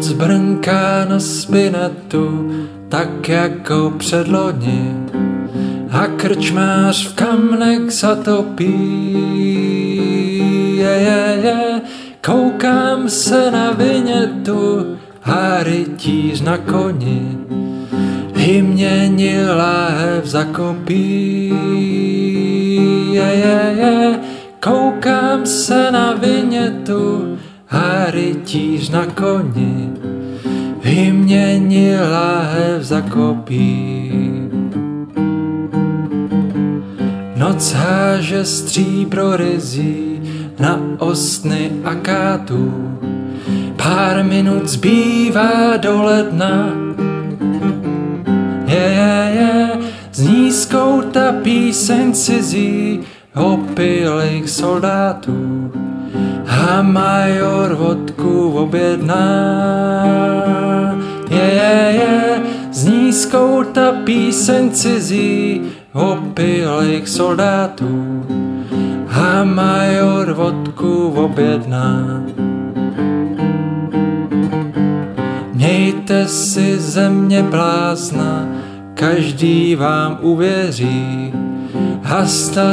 Noc brnká na spinetu, tak jako předloni. A krčmář v kamnek zatopí. Je, je, je, koukám se na vinětu a rytíř na koni. Hymění láhev zakopí. Je, je, je, koukám se na vinětu a rytíř na koni vymění láhev za kopí. Noc háže stříbro rizí na ostny a kátů. Pár minut zbývá do ledna. Je, je, je, zní ta píseň cizí opilých soldátů a major vodku objedná. Je, je, je, zní ta píseň cizí opilých soldátů a major vodku objedná. Mějte si země blázna, každý vám uvěří, a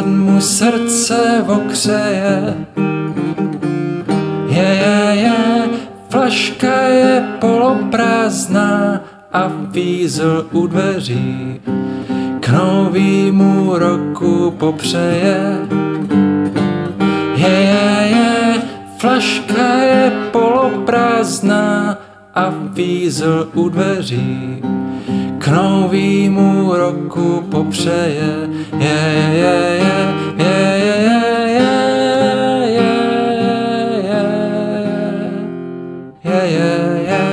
mu srdce okřeje je, je, je, flaška je poloprázdná a vízl u dveří k novýmu roku popřeje. Je, je, je, flaška je poloprázdná a vízl u dveří k novýmu roku popřeje. Je, je, je, yeah, yeah.